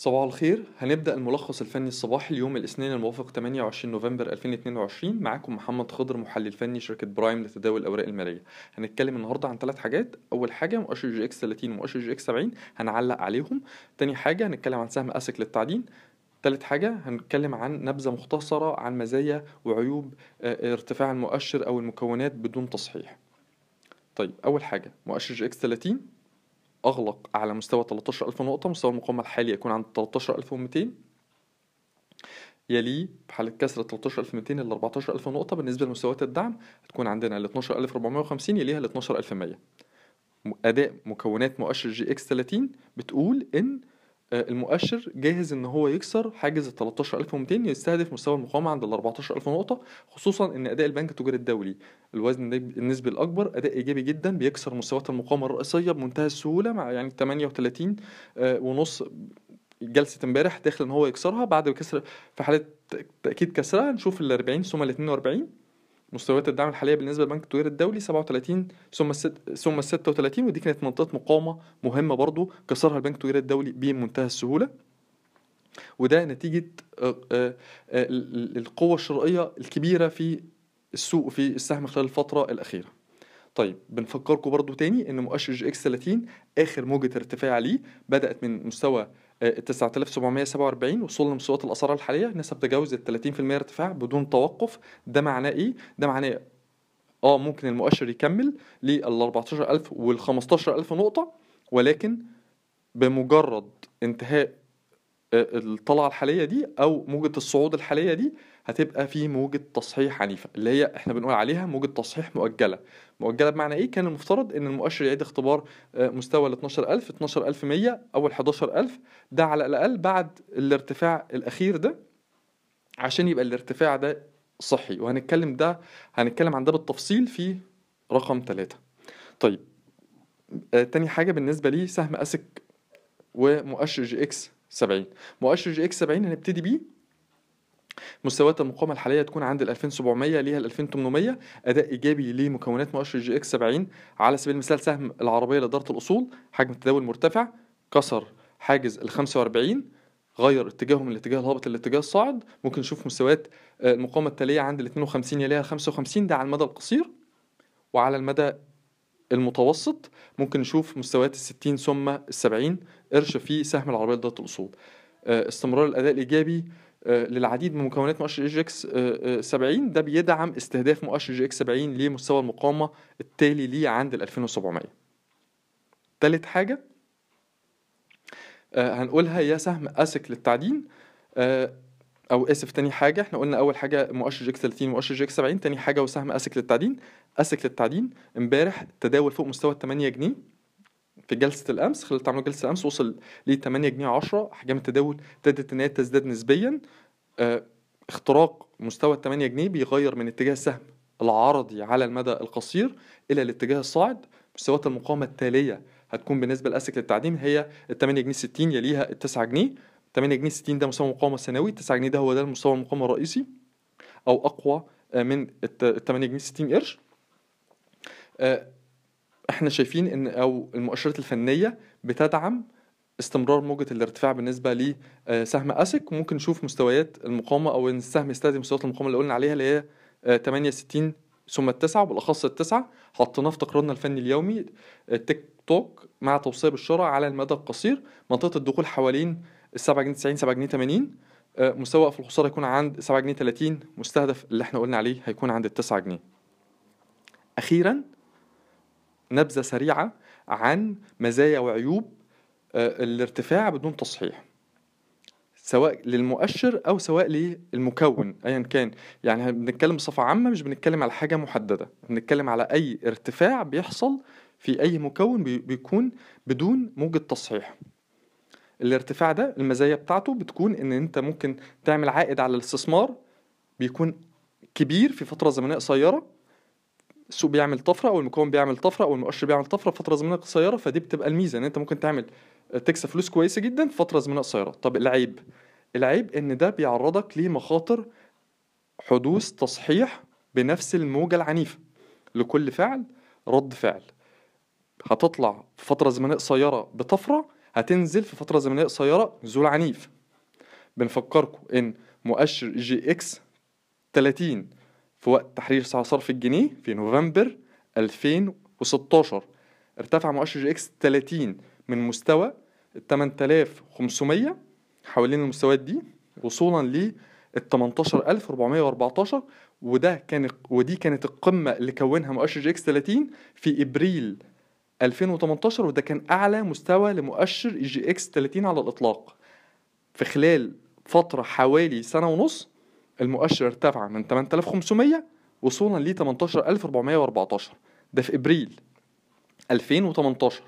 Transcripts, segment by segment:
صباح الخير. هنبدأ الملخص الفني الصباحي اليوم الاثنين الموافق 28 نوفمبر 2022 معاكم محمد خضر محلل فني شركة برايم لتداول الأوراق المالية. هنتكلم النهاردة عن ثلاث حاجات. أول حاجة مؤشر EGX 30 ومؤشر EGX 70 هنعلق عليهم. تاني حاجة هنتكلم عن سهم أسيك للتعدين. تالت حاجة هنتكلم عن نبذة مختصرة عن مزايا وعيوب آه، ارتفاع المؤشر أو المكونات بدون تصحيح. طيب أول حاجة مؤشر EGX 30 أغلق على مستوى 13000 نقطة مستوى المقاومة الحالي يكون عند 13200 يليه بحالة كسر 13200 ل 14000 نقطة بالنسبة لمستويات الدعم هتكون عندنا ال 12450 يليها ال 12100 أداء مكونات مؤشر EGX 30 بتقول إن المؤشر جاهز إن هو يكسر حاجز ال 13200 يستهدف مستوى المقاومة عند ال 14000 نقطة خصوصا إن أداء البنك التجاري الدولي الوزن النسبي الأكبر أداء إيجابي جدا بيكسر مستويات المقاومة الرئيسية بمنتهى السهولة مع يعني 38 آه، ونص جلسة امبارح داخل إن هو يكسرها بعد كسر في حالة تأكيد كسرها نشوف ال 40 ثم ال 42 مستويات الدعم الحالية بالنسبة للبنك التجاري الدولي 37 ثم الست ثم ال 36 ودي كانت منطقة مقاومة مهمة برضو كسرها البنك التجاري الدولي بمنتهى السهولة. وده نتيجة آه، آه، آه، القوة الشرائية الكبيرة في السوق وفي السهم خلال الفترة الأخيرة. طيب بنفكركم برضو تاني إن مؤشر جي إكس 30 آخر موجة ارتفاع ليه بدأت من مستوى 9747 وصلنا لمستويات الأسعار الحالية. نسب تجاوز ال 30% ارتفاع بدون توقف. ده معناه إيه؟ ده معناه آه ممكن المؤشر يكمل لل 14000 وال 15000 نقطة ولكن بمجرد انتهاء آه، الطلعة الحالية دي أو موجة الصعود الحالية دي هتبقى في موجة تصحيح عنيفة اللي هي إحنا بنقول عليها موجة تصحيح مؤجلة. مؤجلة بمعنى إيه؟ كان المفترض إن المؤشر يعيد اختبار آه، مستوى ال 12000 12100 أو ال 11000 ده على الأقل بعد الارتفاع الأخير ده عشان يبقى الارتفاع ده صحي. وهنتكلم ده هنتكلم عن ده بالتفصيل في رقم ثلاثة طيب آه تاني حاجة بالنسبة لي سهم أسك ومؤشر EGX 70 مؤشر EGX 70 هنبتدي بيه. مستويات المقاومة الحالية تكون عند ال 2700 ليها ال 2800 أداء إيجابي لمكونات مؤشر EGX 70 على سبيل المثال سهم العربية لإدارة الأصول حجم التداول مرتفع كسر حاجز ال 45 غير اتجاهه من الاتجاه الهابط للاتجاه الصاعد. ممكن نشوف مستويات آه، المقاومة التالية عند ال 52 يليها ال 55 ده على المدى القصير. وعلى المدى المتوسط ممكن نشوف مستويات ال 60 ثم ال 70 قرش في سهم العربية لاداره الأصول. آه، استمرار الأداء الإيجابي آه، للعديد من مكونات مؤشر EGX 70 ده بيدعم استهداف مؤشر EGX 70 لمستوى المقاومة التالي ليه عند ال 2700 تالت حاجة آه، هنقولها يا سهم أسك للتعدين. آه، أو آسف تاني حاجة إحنا قلنا أول حاجة مؤشر EGX 30 مؤشر EGX 70 تاني حاجة وسهم آسك للتعدين. آسك للتعدين امبارح تداول فوق مستوى ال 8 جنيه في جلسة الأمس خلال تعامل جلسة الأمس وصل ل 8 جنيه 10 احجام التداول ابتدت إن هي تزداد نسبيا. آه اختراق مستوى ال 8 جنيه بيغير من اتجاه السهم العرضي على المدى القصير إلى الاتجاه الصاعد. مستويات المقاومة التالية هتكون بالنسبة لآسك للتعدين هي ال 8 جنيه 60 يليها ال 9 جنيه. 8 جنيه 60 ده مستوى المقاومة السنوي 9 جنيه ده هو ده المستوى المقاومة الرئيسي أو أقوى آه، من ال 8 جنيه 60 قرش. آه، إحنا شايفين إن أو المؤشرات الفنية بتدعم استمرار موجة الارتفاع بالنسبة لسهم أسك وممكن نشوف مستويات المقاومة أو إن السهم يستهدف مستويات المقاومة اللي قلنا عليها اللي هي 68 ثم التسعة وبالأخص التسعة. حطيناه في تقريرنا الفني اليومي تيك توك مع توصية بالشراء على المدى القصير. منطقة الدخول حوالين السبعة جنيه 90 سبعة جنيه 80 مستوى في الخسارة يكون عند سبعة جنيه 30 مستهدف اللي إحنا قلنا عليه هيكون عند التسعة جنيه. أخيرا نبذة سريعة عن مزايا وعيوب آه، الارتفاع بدون تصحيح. سواء للمؤشر أو سواء للمكون ايا كان. يعني بنتكلم بصفة عامة مش بنتكلم على حاجة محددة. بنتكلم على أي ارتفاع بيحصل في أي مكون بيكون بدون موجة تصحيح. الارتفاع ده المزايا بتاعته بتكون إن أنت ممكن تعمل عائد على الاستثمار بيكون كبير في فترة زمنية قصيرة. السوق بيعمل طفرة أو المكون بيعمل طفرة أو المؤشر بيعمل طفرة فترة زمنية قصيرة فدي بتبقى الميزة إن أنت ممكن تعمل تكسب فلوس كويسة جدا في فترة زمنية قصيرة. طب العيب؟ العيب إن ده بيعرضك لمخاطر حدوث تصحيح بنفس الموجة العنيفة. لكل فعل رد فعل. هتطلع في فترة زمنية قصيرة بطفرة هتنزل في فترة زمنية قصيرة نزول عنيف بنفكركم إن مؤشر EGX 30 في وقت تحرير سعر صرف الجنيه في نوفمبر 2016 ارتفع مؤشر EGX 30 من مستوى 8500 حوالين المستويات دي وصولا ل 18414 وده كان ودي كانت القمة اللي كونها مؤشر EGX 30 في إبريل 2018 وده كان أعلى مستوى لمؤشر EGX 30 على الإطلاق. في خلال فترة حوالي سنة ونص المؤشر ارتفع من 8500 وصولا ل 18414 ده في إبريل 2018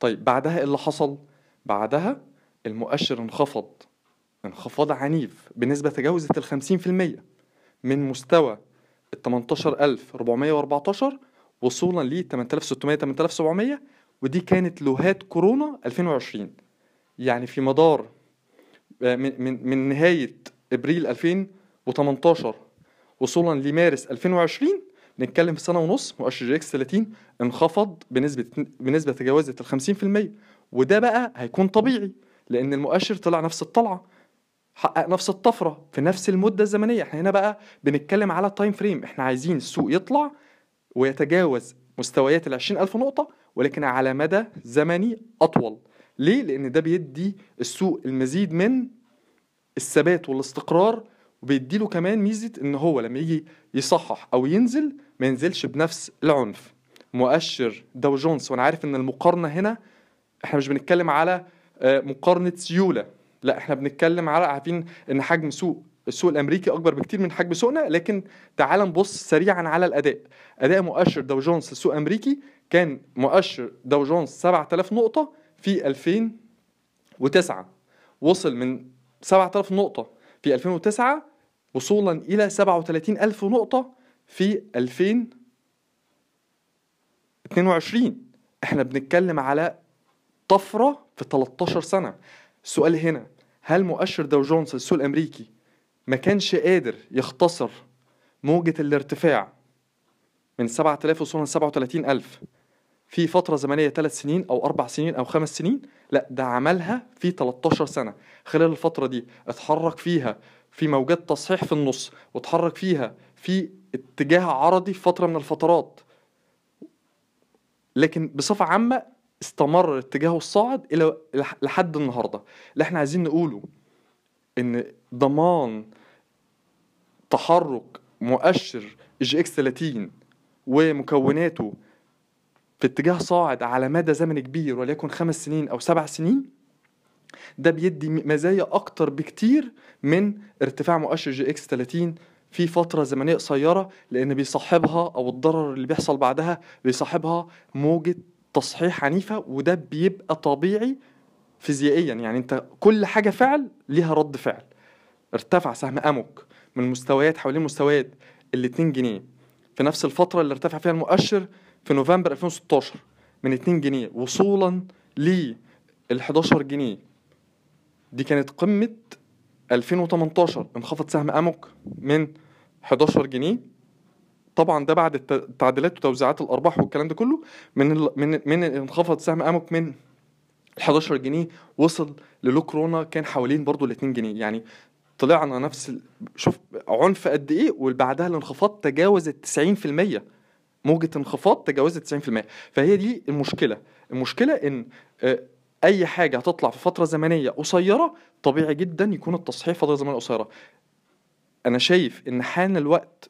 طيب بعدها إيه اللي حصل؟ بعدها المؤشر انخفض. انخفاض عنيف بنسبة تجاوزت ال 50% من مستوى ال 18414 وصولا ل 8600 8700 ودي كانت لوهات كورونا 2020 يعني في مدار من من من نهاية إبريل 2018 وصولا لمارس 2020 نتكلم في سنة ونص مؤشر جي إكس 30 انخفض بنسبة بنسبة تجاوزت ال 50% وده بقى هيكون طبيعي لأن المؤشر طلع نفس الطلعة حقق نفس الطفرة في نفس المدة الزمنية. إحنا هنا بقى بنتكلم على time frame إحنا عايزين السوق يطلع ويتجاوز مستويات ال 20000 نقطة ولكن على مدى زمني أطول. ليه؟ لأن ده بيدي السوق المزيد من الثبات والاستقرار وبيديله كمان ميزة إن هو لما يجي يصحح أو ينزل ما ينزلش بنفس العنف. مؤشر داو جونز وأنا عارف إن المقارنة هنا إحنا مش بنتكلم على مقارنة سيولة. لا إحنا بنتكلم على عارفين إن حجم سوق السوق الأمريكي أكبر بكتير من حجم سوقنا لكن تعال نبص سريعا على الأداء. أداء مؤشر داو جونز السوق الأمريكي كان مؤشر داو جونز 7000 نقطة في 2009 وصل من 7000 نقطة في 2009 وصولا إلى 37000 نقطة في 2022 إحنا بنتكلم على طفرة في 13 سنة. السؤال هنا هل مؤشر داو جونز السوق الأمريكي ما كانش قادر يختصر موجة الارتفاع من 7000 وصولا ل 37000 في فترة زمنية 3 سنين أو أربع سنين أو خمس سنين لا ده عملها في 13 سنة. خلال الفترة دي اتحرك فيها في موجات تصحيح في النص واتحرك فيها في اتجاه عرضي في فترة من الفترات. لكن بصفة عامة استمر اتجاهه الصاعد إلى لحد النهاردة. اللي إحنا عايزين نقوله إن ضمان تحرك مؤشر جي إكس 30 ومكوناته في اتجاه صاعد على مدى زمن كبير وليكن خمس سنين أو سبع سنين ده بيدي مزايا أكتر بكتير من ارتفاع مؤشر EGX 30 في فترة زمنية قصيرة لأن بيصاحبها أو الضرر اللي بيحصل بعدها بيصاحبها موجة تصحيح عنيفة وده بيبقى طبيعي فيزيائيا. يعني أنت كل حاجة فعل ليها رد فعل. ارتفع سهم اموك من مستويات حوالين مستويات ال 2 جنيه. في نفس الفترة اللي ارتفع فيها المؤشر في نوفمبر 2016 من 2 جنيه وصولا ل 11 جنيه. دي كانت قمة 2018 انخفض سهم اموك من 11 جنيه. طبعا ده بعد التعديلات وتوزيعات الأرباح والكلام ده كله. من من من انخفض سهم اموك من 11 جنيه وصل للو كورونا كان حوالين برضو ال 2 جنيه. يعني طلعنا نفس ال... شوف عنف قد إيه وبعدها الانخفاض تجاوزت 90% موجة انخفاض تجاوزت 90% فهي دي المشكلة. المشكلة إن أي حاجة هتطلع في فترة زمنية قصيرة طبيعي جدا يكون التصحيح فترة زمنية قصيرة. أنا شايف إن حان الوقت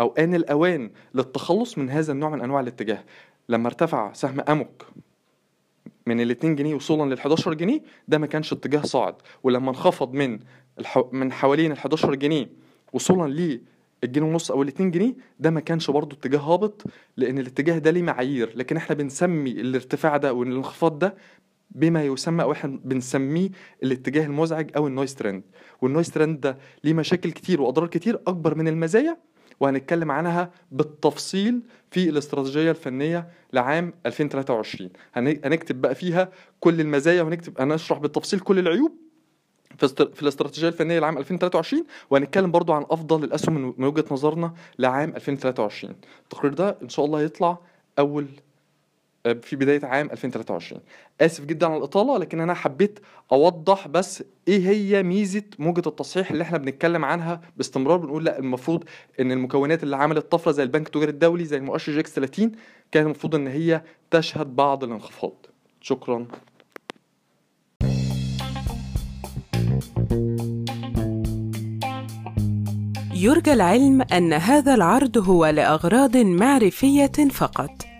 أو آن الأوان للتخلص من هذا النوع من أنواع الاتجاه. لما ارتفع سهم أموك من ال 2 جنيه وصولا لل 11 جنيه ده ما كانش اتجاه صاعد. ولما انخفض من الحو... من حوالين ال 11 جنيه وصولا ل الجنيه ونص أو ال 2 جنيه ده ما كانش برضه اتجاه هابط لأن الاتجاه ده ليه معايير. لكن إحنا بنسمي الارتفاع ده والانخفاض ده بما يسمى أو إحنا بنسميه الاتجاه المزعج أو ال noise trend. وال noise trend ده ليه مشاكل كتير وأضرار كتير أكبر من المزايا وهنتكلم عنها بالتفصيل في الاستراتيجية الفنية لعام 2023 هنكتب بقى فيها كل المزايا وهنكتب هنشرح بالتفصيل كل العيوب في الاستراتيجية الفنية لعام 2023 وهنتكلم برضو عن أفضل الأسهم من وجهة نظرنا لعام 2023 التقرير ده إن شاء الله هيطلع آه، في بداية عام 2023 آسف جدا على الإطالة لكن أنا حبيت أوضح بس إيه هي ميزة موجة التصحيح اللي إحنا بنتكلم عنها باستمرار بنقول لأ المفروض إن المكونات اللي عملت طفرة زي البنك التجاري الدولي زي المؤشر جيكس 30 كان المفروض إن هي تشهد بعض الانخفاض. شكرا. يرجى العلم أن هذا العرض هو لأغراض معرفية فقط.